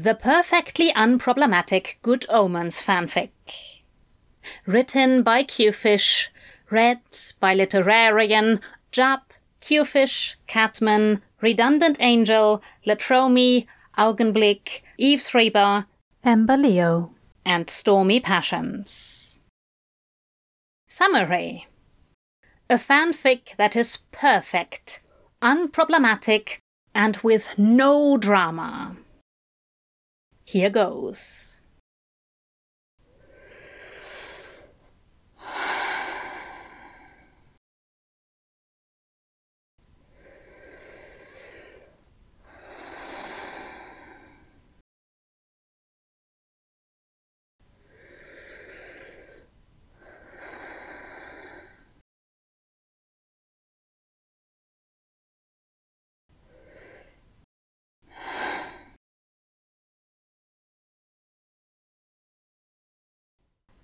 The Perfectly Unproblematic Good Omens fanfic. Written by Qfish, read by Literarian, Jap, Qfish, Catman, Redundant Angel, Latromi, Augenblick, Eve Schreiber, Amber Leo, and Stormy Passions. Summary A fanfic that is perfect, unproblematic, and with no drama. Here goes.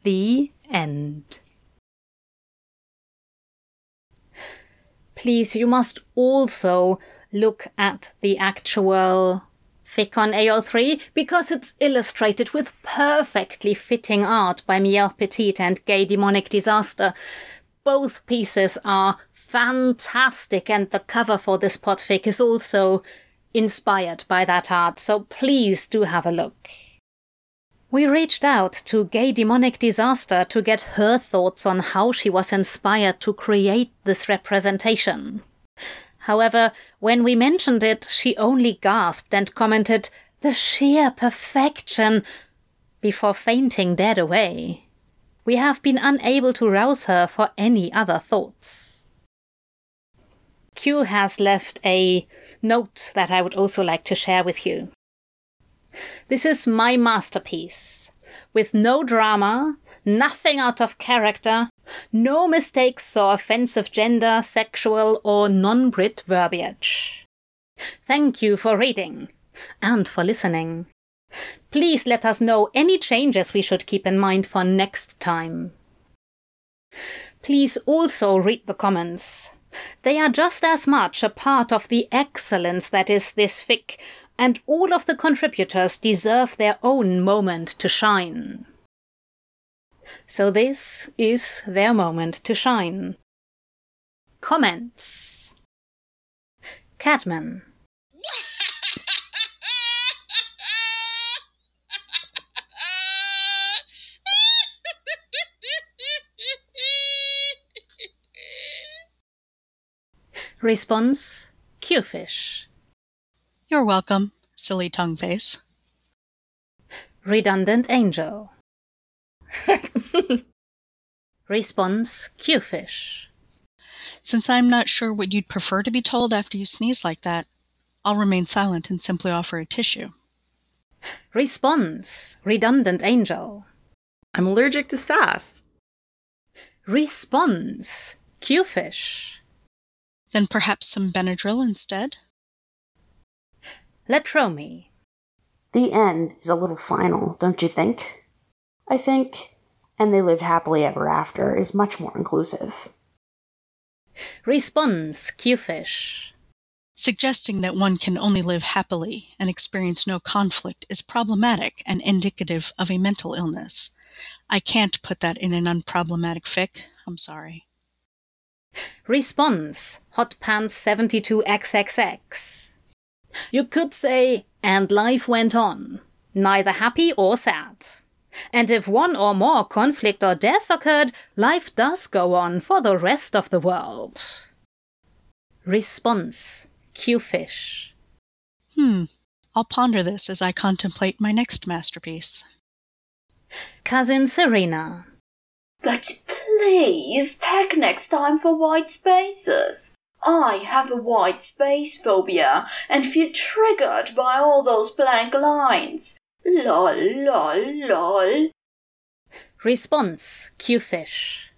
The end. Please, you must also look at the actual fic on AO3 because it's illustrated with perfectly fitting art by Miel Petit and Gay Demonic Disaster. Both pieces are fantastic, and the cover for this podfic is also inspired by that art, so please do have a look. We reached out to Gay Demonic Disaster to get her thoughts on how she was inspired to create this representation. However, when we mentioned it, she only gasped and commented, The sheer perfection! before fainting dead away. We have been unable to rouse her for any other thoughts. Q has left a note that I would also like to share with you. This is my masterpiece. With no drama, nothing out of character, no mistakes or offensive gender, sexual, or non Brit verbiage. Thank you for reading and for listening. Please let us know any changes we should keep in mind for next time. Please also read the comments. They are just as much a part of the excellence that is this fic and all of the contributors deserve their own moment to shine. So this is their moment to shine. Comments Catman Response Qfish you're welcome, silly tongue face. Redundant angel. Response Qfish. Since I'm not sure what you'd prefer to be told after you sneeze like that, I'll remain silent and simply offer a tissue. Response Redundant angel. I'm allergic to sass. Response Qfish. Then perhaps some Benadryl instead? Latromi. The end is a little final, don't you think? I think, and they lived happily ever after is much more inclusive. Response Qfish. Suggesting that one can only live happily and experience no conflict is problematic and indicative of a mental illness. I can't put that in an unproblematic fic. I'm sorry. Response Hot Pants 72XXX. You could say, and life went on, neither happy or sad. And if one or more conflict or death occurred, life does go on for the rest of the world. Response Qfish. Hmm. I'll ponder this as I contemplate my next masterpiece. Cousin Serena. But please take next time for white spaces. I have a white space phobia and feel triggered by all those blank lines. Lol, lol, lol. Response Qfish.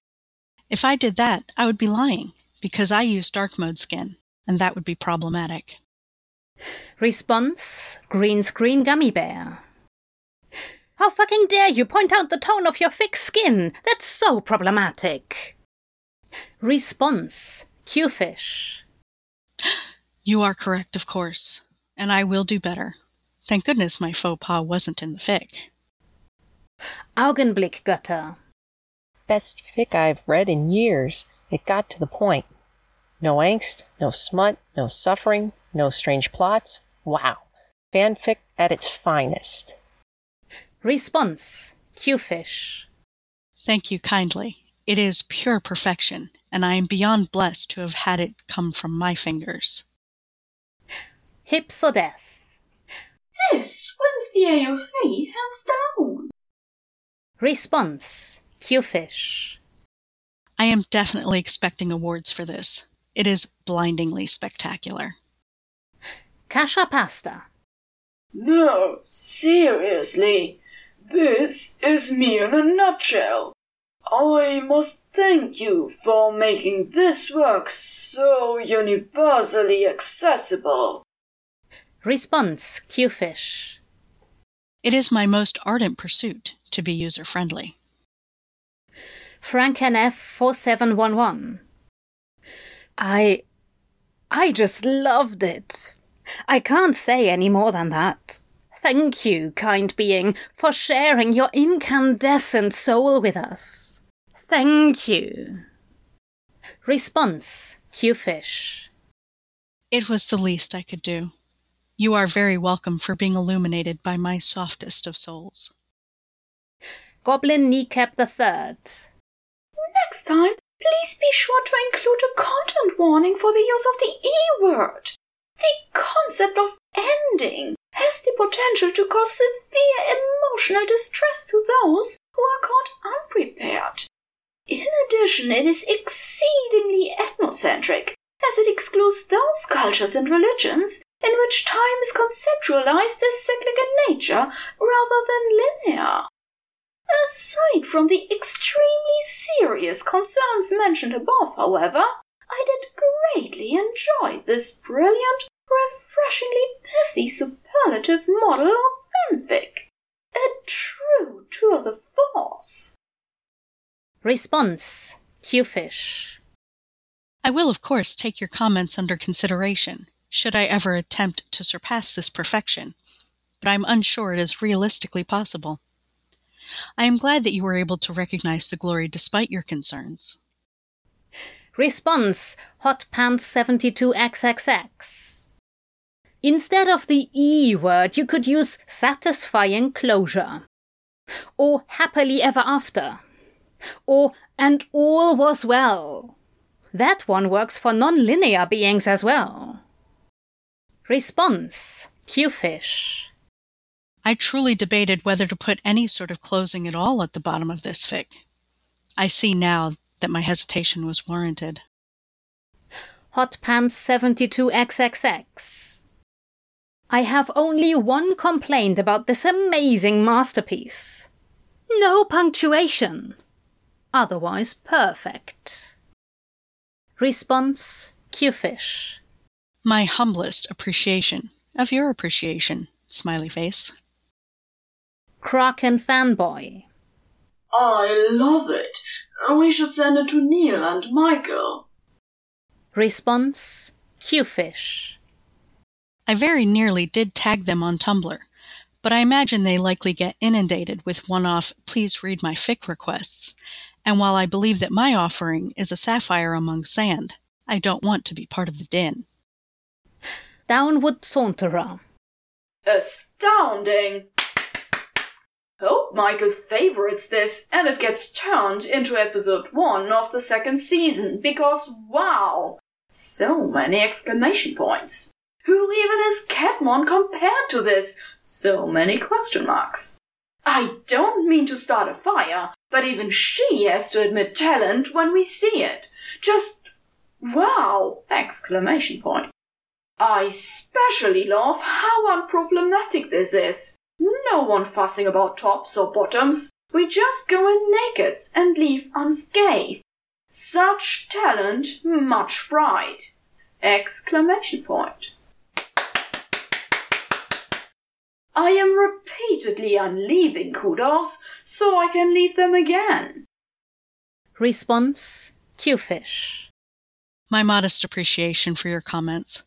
If I did that, I would be lying, because I use dark mode skin, and that would be problematic. Response Green Screen Gummy Bear. How fucking dare you point out the tone of your fixed skin? That's so problematic. Response Qfish. You are correct, of course, and I will do better. Thank goodness my faux pas wasn't in the fic. Augenblickgötter. Best fic I've read in years. It got to the point. No angst, no smut, no suffering, no strange plots. Wow. Fanfic at its finest. Response. Qfish. Thank you kindly. It is pure perfection, and I am beyond blessed to have had it come from my fingers. Hips or death. This wins the AO3 hands down. Response. Qfish. I am definitely expecting awards for this. It is blindingly spectacular. Kasha Pasta. No, seriously. This is me in a nutshell. I must thank you for making this work so universally accessible. Response. Qfish. It is my most ardent pursuit to be user friendly. Frank NF 4711. I. I just loved it. I can't say any more than that. Thank you, kind being, for sharing your incandescent soul with us. Thank you. Response Q Fish. It was the least I could do. You are very welcome for being illuminated by my softest of souls. Goblin Kneecap the Third. Next time, please be sure to include a content warning for the use of the E word. The concept of ending has the potential to cause severe emotional distress to those who are caught unprepared. In addition, it is exceedingly ethnocentric, as it excludes those cultures and religions in which time is conceptualized as cyclic in nature rather than linear. Aside from the extremely serious concerns mentioned above, however, I did greatly enjoy this brilliant, refreshingly pithy superlative model of fanfic. A true tour the force. Response Qfish. I will, of course, take your comments under consideration, should I ever attempt to surpass this perfection, but I am unsure it is realistically possible. I am glad that you were able to recognize the glory despite your concerns. Response Hot Pants 72XXX. Instead of the E word, you could use satisfying closure. Or happily ever after. Or and all was well. That one works for non-linear beings as well. Response Qfish. I truly debated whether to put any sort of closing at all at the bottom of this fic. I see now that my hesitation was warranted. Hot Pants 72XXX. I have only one complaint about this amazing masterpiece. No punctuation. Otherwise perfect. Response Qfish. My humblest appreciation of your appreciation, smiley face. Kraken fanboy. I love it. We should send it to Neil and Michael. Response Qfish. I very nearly did tag them on Tumblr, but I imagine they likely get inundated with one off please read my fic requests. And while I believe that my offering is a sapphire among sand, I don't want to be part of the din. Downward Saunterer. Astounding! Hope Michael favorites this and it gets turned into episode 1 of the second season because wow! So many exclamation points. Who even is Catman compared to this? So many question marks. I don't mean to start a fire, but even she has to admit talent when we see it. Just wow! Exclamation point. I especially love how unproblematic this is. No one fussing about tops or bottoms. We just go in naked and leave unscathed. Such talent, much pride! Exclamation point. I am repeatedly unleaving kudos so I can leave them again. Response Qfish. My modest appreciation for your comments.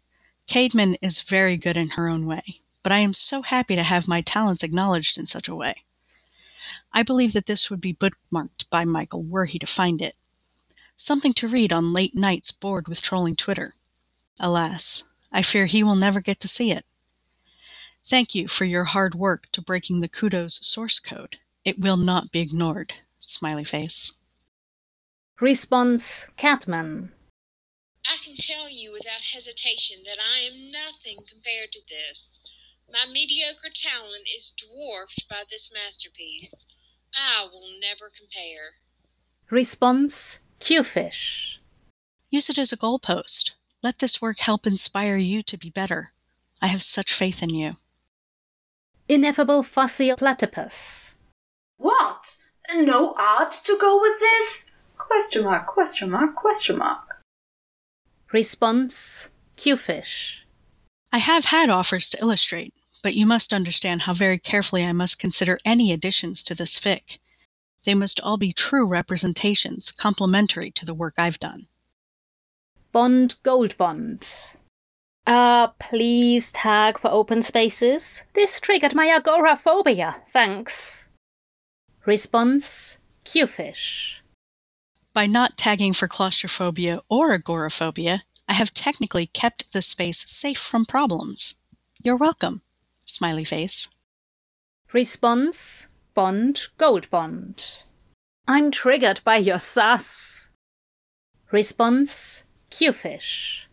Catman is very good in her own way, but I am so happy to have my talents acknowledged in such a way. I believe that this would be bookmarked by Michael were he to find it. Something to read on late nights bored with trolling Twitter. Alas, I fear he will never get to see it. Thank you for your hard work to breaking the kudos source code. It will not be ignored. Smiley face. Response Catman. I can tell you without hesitation that I am nothing compared to this. My mediocre talent is dwarfed by this masterpiece. I will never compare. Response Qfish. Use it as a goalpost. Let this work help inspire you to be better. I have such faith in you. Ineffable Fossil Platypus. What? No art to go with this? Question mark, question mark, question mark. Response Qfish. I have had offers to illustrate, but you must understand how very carefully I must consider any additions to this fic. They must all be true representations, complementary to the work I've done. Bond Gold Bond. Uh, please tag for open spaces. This triggered my agoraphobia, thanks. Response Qfish. By not tagging for claustrophobia or agoraphobia, I have technically kept the space safe from problems. You're welcome. Smiley face. Response Bond Gold Bond. I'm triggered by your sass. Response Qfish.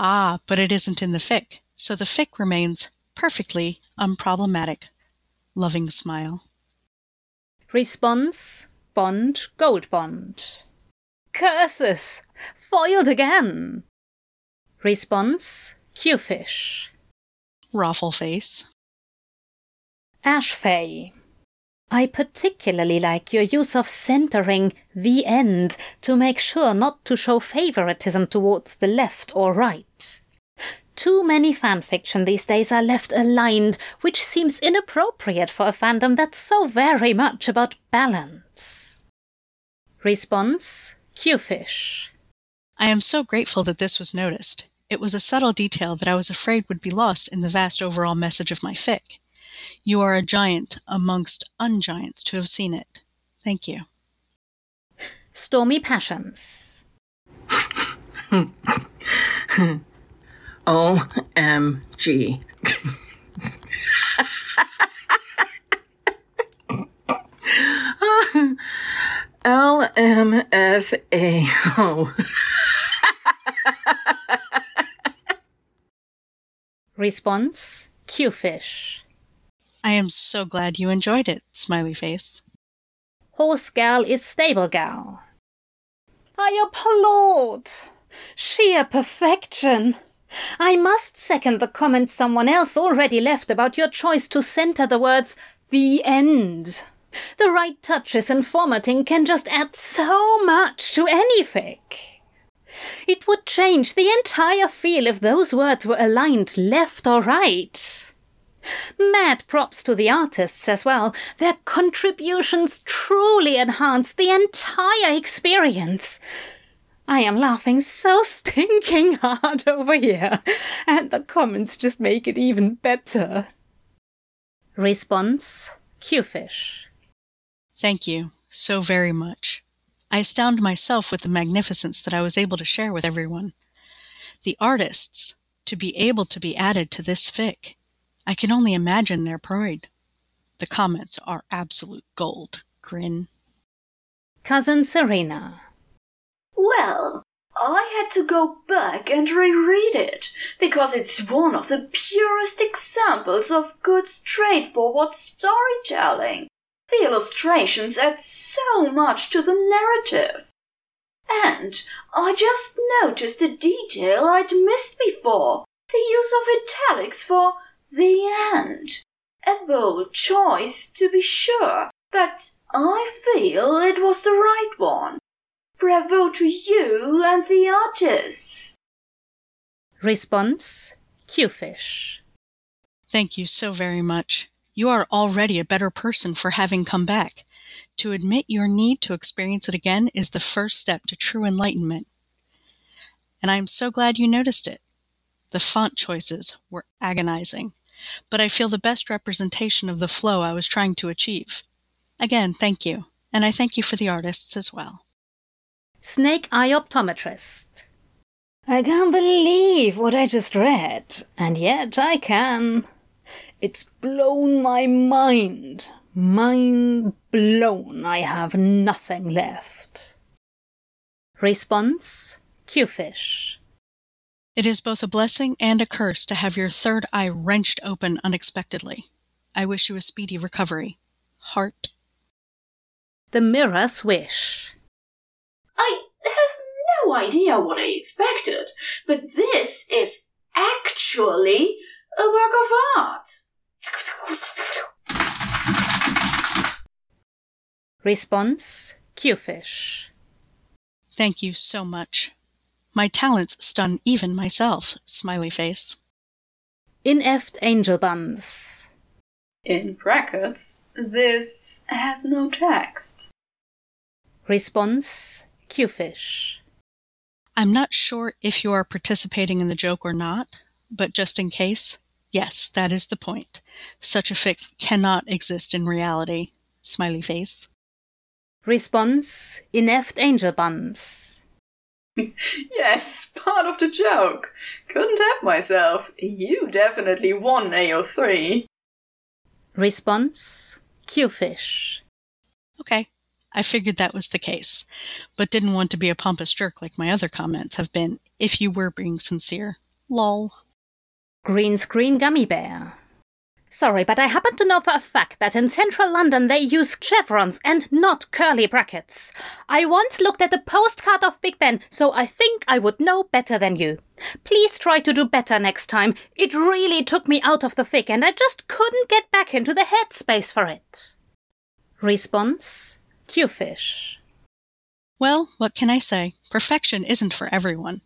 Ah, but it isn't in the fic, so the fic remains perfectly unproblematic. Loving smile. Response Bond Gold Bond. Curses! Foiled again! Response Qfish. Raffle face. Ashfay. I particularly like your use of centering the end to make sure not to show favoritism towards the left or right. Too many fanfiction these days are left aligned, which seems inappropriate for a fandom that's so very much about balance. Response Qfish. I am so grateful that this was noticed. It was a subtle detail that I was afraid would be lost in the vast overall message of my fic. You are a giant amongst ungiants to have seen it. Thank you. Stormy Passions. OMG. LMFAO. Response Qfish. I am so glad you enjoyed it, smiley face. Horse gal is stable gal. I applaud! Sheer perfection! I must second the comment someone else already left about your choice to center the words the end. The right touches and formatting can just add so much to any fic. It would change the entire feel if those words were aligned left or right. Mad props to the artists as well. Their contributions truly enhance the entire experience. I am laughing so stinking hard over here, and the comments just make it even better. Response Qfish. Thank you so very much. I astound myself with the magnificence that I was able to share with everyone. The artists, to be able to be added to this fic, I can only imagine their pride. The comments are absolute gold. Grin. Cousin Serena. Well, I had to go back and reread it because it's one of the purest examples of good straightforward storytelling. The illustrations add so much to the narrative. And I just noticed a detail I'd missed before the use of italics for the end. A bold choice, to be sure, but I feel it was the right one. Bravo to you and the artists. Response Qfish. Thank you so very much. You are already a better person for having come back. To admit your need to experience it again is the first step to true enlightenment. And I am so glad you noticed it. The font choices were agonizing. But I feel the best representation of the flow I was trying to achieve. Again, thank you, and I thank you for the artists as well. Snake Eye Optometrist. I can't believe what I just read, and yet I can. It's blown my mind. Mind blown. I have nothing left. Response Qfish. It is both a blessing and a curse to have your third eye wrenched open unexpectedly. I wish you a speedy recovery. Heart. The Mirror Swish. I have no idea what I expected, but this is actually a work of art. Response Qfish. Thank you so much. My talents stun even myself. Smiley face. Ineft Angel Buns. In brackets, this has no text. Response Qfish. I'm not sure if you are participating in the joke or not, but just in case, yes, that is the point. Such a fic cannot exist in reality. Smiley face. Response Ineft Angel Buns. yes, part of the joke. Couldn't help myself. You definitely won AO3. Response Qfish. Okay, I figured that was the case, but didn't want to be a pompous jerk like my other comments have been, if you were being sincere. Lol. Green Screen Gummy Bear. Sorry, but I happen to know for a fact that in central London they use chevrons and not curly brackets. I once looked at a postcard of Big Ben, so I think I would know better than you. Please try to do better next time. It really took me out of the fic and I just couldn't get back into the headspace for it. Response Qfish. Well, what can I say? Perfection isn't for everyone.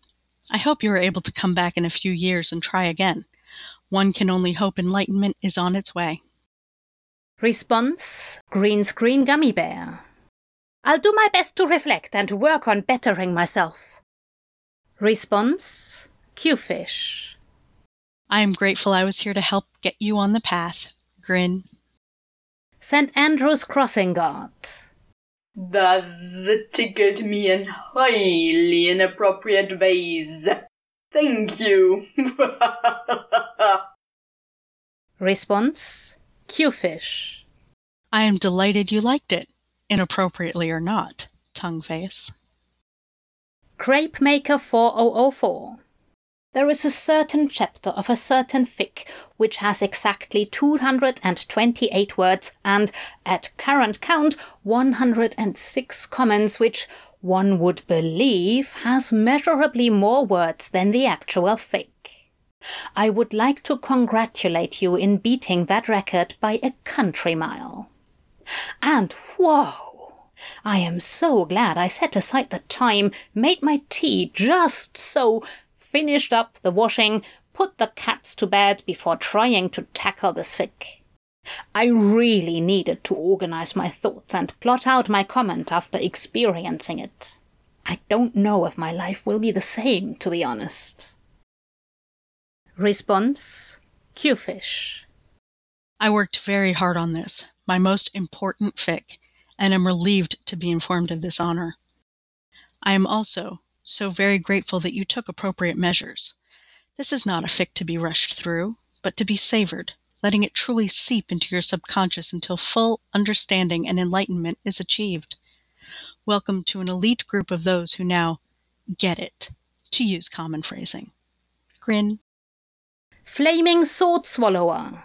I hope you are able to come back in a few years and try again. One can only hope enlightenment is on its way. Response Green Screen Gummy Bear. I'll do my best to reflect and work on bettering myself. Response Qfish. I am grateful I was here to help get you on the path. Grin. St. Andrew's Crossing Guard. Das tickled me in highly inappropriate ways. Thank you. Response Qfish. I am delighted you liked it, inappropriately or not. Tongue face. Crepe Maker 4004. There is a certain chapter of a certain fic which has exactly 228 words and, at current count, 106 comments, which one would believe has measurably more words than the actual fake. I would like to congratulate you in beating that record by a country mile. And whoa! I am so glad I set aside the time, made my tea just so, finished up the washing, put the cats to bed before trying to tackle this fic. I really needed to organize my thoughts and plot out my comment after experiencing it. I don't know if my life will be the same, to be honest. Response Qfish. I worked very hard on this, my most important fic, and am relieved to be informed of this honor. I am also so very grateful that you took appropriate measures. This is not a fic to be rushed through, but to be savored, letting it truly seep into your subconscious until full understanding and enlightenment is achieved. Welcome to an elite group of those who now get it, to use common phrasing. Grin. Flaming Sword Swallower.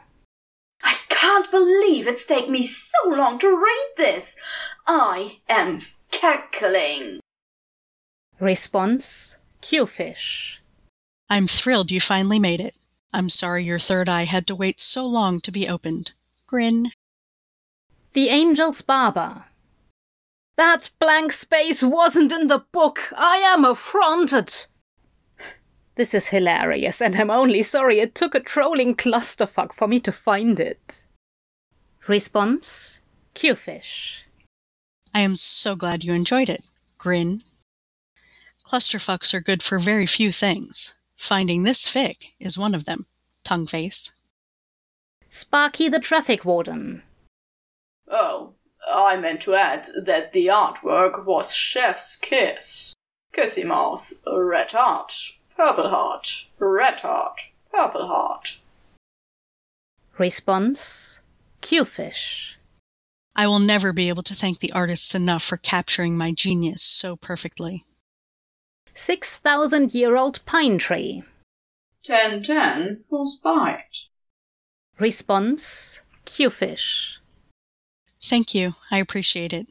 I can't believe it's taken me so long to read this. I am cackling. Response Qfish. I'm thrilled you finally made it. I'm sorry your third eye had to wait so long to be opened. Grin. The Angel's Barber. That blank space wasn't in the book. I am affronted. This is hilarious, and I'm only sorry it took a trolling clusterfuck for me to find it. Response Qfish. I am so glad you enjoyed it. Grin. Clusterfucks are good for very few things. Finding this fic is one of them. Tongue face. Sparky the traffic warden. Oh, I meant to add that the artwork was Chef's Kiss. Kissy Mouth, Red Heart, Purple Heart, Red Heart, Purple Heart. Response Qfish. I will never be able to thank the artists enough for capturing my genius so perfectly. 6,000 year old pine tree. 1010 for spite. Response Qfish. Thank you, I appreciate it.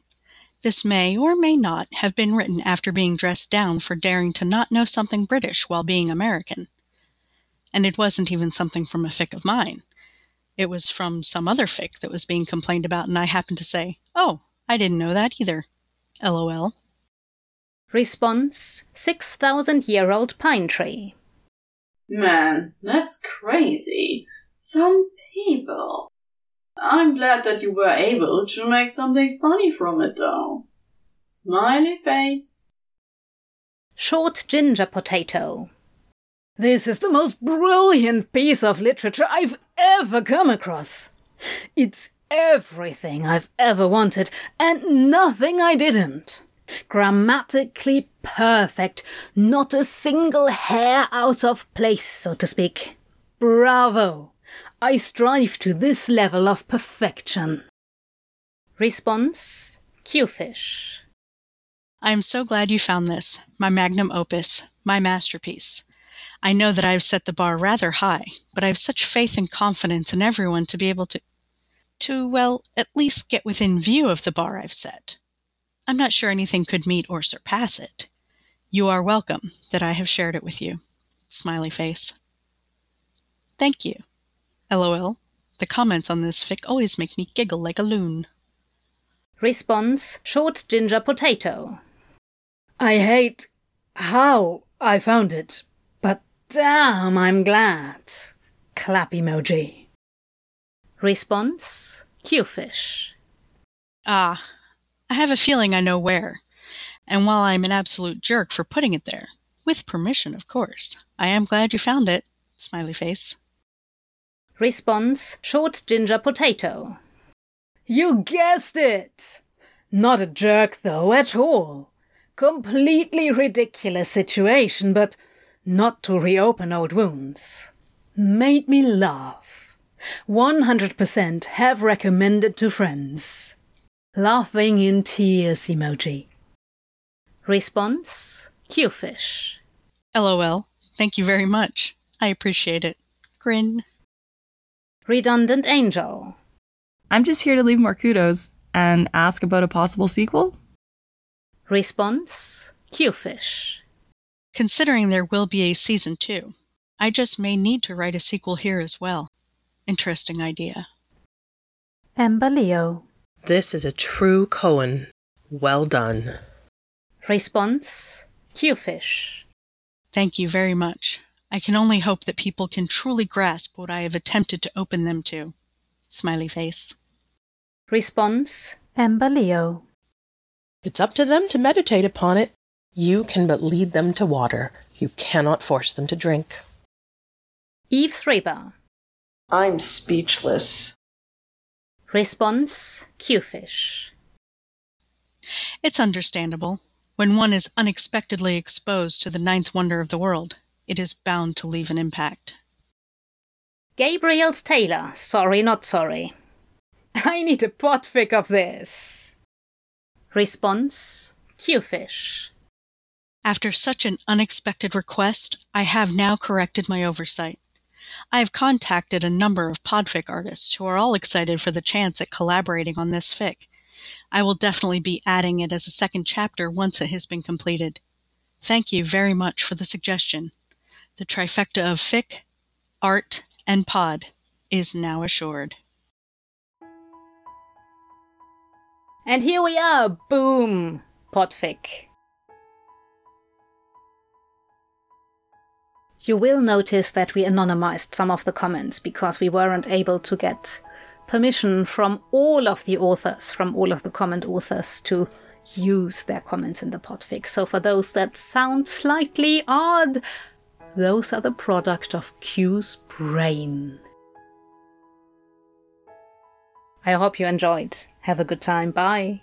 This may or may not have been written after being dressed down for daring to not know something British while being American. And it wasn't even something from a fic of mine. It was from some other fic that was being complained about, and I happened to say, Oh, I didn't know that either. LOL. Response 6,000 year old pine tree. Man, that's crazy. Some people. I'm glad that you were able to make something funny from it, though. Smiley face. Short ginger potato. This is the most brilliant piece of literature I've ever come across. It's everything I've ever wanted and nothing I didn't. Grammatically perfect, not a single hair out of place, so to speak. Bravo! I strive to this level of perfection. Response Qfish. I am so glad you found this, my magnum opus, my masterpiece. I know that I have set the bar rather high, but I have such faith and confidence in everyone to be able to, to, well, at least get within view of the bar I've set. I'm not sure anything could meet or surpass it. You are welcome that I have shared it with you. Smiley face. Thank you. LOL. The comments on this fic always make me giggle like a loon. Response Short ginger potato. I hate how I found it, but damn, I'm glad. Clap emoji. Response Qfish. Ah, I have a feeling I know where. And while I'm an absolute jerk for putting it there, with permission, of course, I am glad you found it. Smiley face. Response Short ginger potato. You guessed it! Not a jerk, though, at all. Completely ridiculous situation, but not to reopen old wounds. Made me laugh. 100% have recommended to friends. Laughing in tears emoji. Response Qfish. LOL. Thank you very much. I appreciate it. Grin. Redundant angel. I'm just here to leave more kudos and ask about a possible sequel. Response Qfish. Considering there will be a season two, I just may need to write a sequel here as well. Interesting idea. Amber Leo. This is a true koan. Well done. Response Qfish. Thank you very much. I can only hope that people can truly grasp what I have attempted to open them to. Smiley face. Response Amber Leo. It's up to them to meditate upon it. You can but lead them to water. You cannot force them to drink. Eve Reber. I'm speechless. Response Qfish. It's understandable. When one is unexpectedly exposed to the ninth wonder of the world, it is bound to leave an impact. Gabriel's Tailor. Sorry, not sorry. I need a podfic of this. Response Qfish. After such an unexpected request, I have now corrected my oversight. I have contacted a number of podfic artists who are all excited for the chance at collaborating on this fic. I will definitely be adding it as a second chapter once it has been completed. Thank you very much for the suggestion. The trifecta of fic, art, and pod is now assured. And here we are, boom, podfic. You will notice that we anonymized some of the comments because we weren't able to get permission from all of the authors, from all of the comment authors to use their comments in the podfic. So for those that sound slightly odd, those are the product of Q's brain. I hope you enjoyed. Have a good time. Bye.